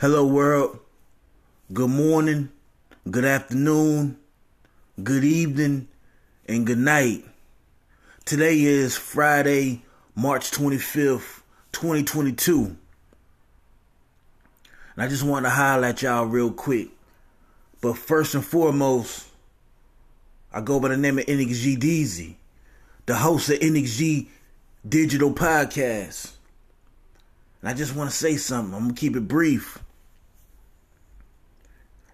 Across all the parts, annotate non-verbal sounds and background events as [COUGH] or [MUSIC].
Hello, world. Good morning, good afternoon, good evening, and good night. Today is Friday, March 25th, 2022. And I just want to highlight y'all real quick. But first and foremost, I go by the name of NXG Deezy, the host of NXG Digital Podcast. And I just want to say something. I'm going to keep it brief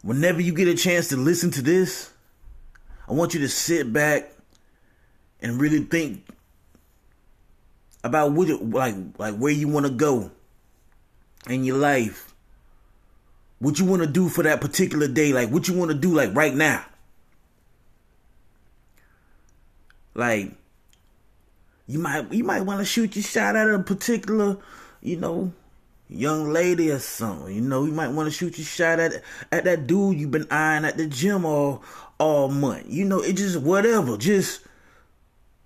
whenever you get a chance to listen to this, I want you to sit back and really think about what like like where you want to go in your life. What you want to do for that particular day, like what you want to do like right now. Like you might you might want to shoot your shot at a particular, you know, young lady or something. You know, you might want to shoot your shot at at that dude you've been eyeing at the gym all all month. You know, it just whatever. Just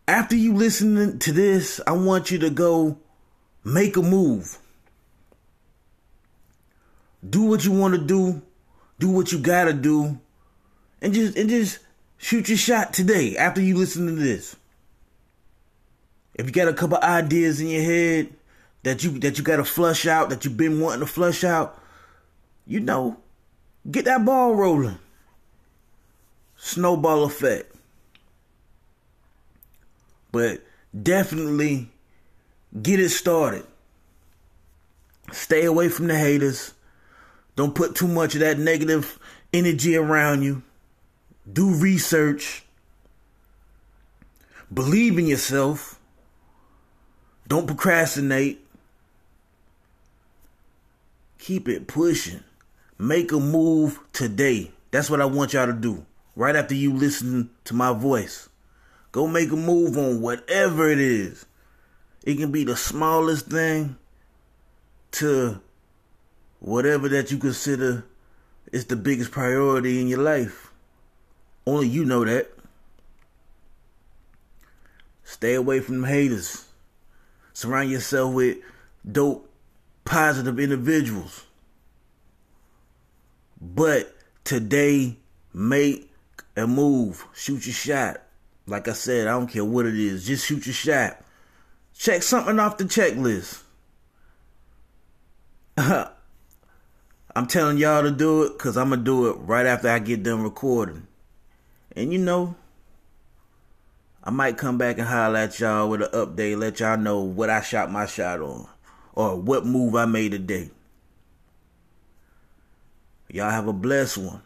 after you listen to this, I want you to go make a move. Do what you want to do. Do what you gotta do. And just and just shoot your shot today after you listen to this. If you got a couple ideas in your head, that you that you got to flush out that you've been wanting to flush out, you know, get that ball rolling. Snowball effect. But definitely get it started. Stay away from the haters. Don't put too much of that negative energy around you. Do research. Believe in yourself. Don't procrastinate. Keep it pushing. Make a move today. That's what I want y'all to do. Right after you listen to my voice. Go make a move on whatever it is. It can be the smallest thing to whatever that you consider is the biggest priority in your life. Only you know that. Stay away from haters. Surround yourself with dope positive individuals. But today, make a move. Shoot your shot. Like I said, I don't care what it is. Just shoot your shot. Check something off the checklist. [LAUGHS] I'm telling y'all to do it because I'm going to do it right after I get done recording. And you know, I might come back and holler at y'all with an update, let y'all know what I shot my shot on or what move I made today. Y'all have a blessed one.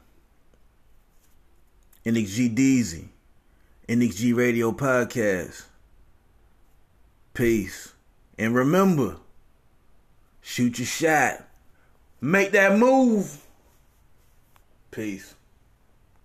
NXG Deezy, NXG Radio Podcast. Peace. And remember, shoot your shot. Make that move. Peace.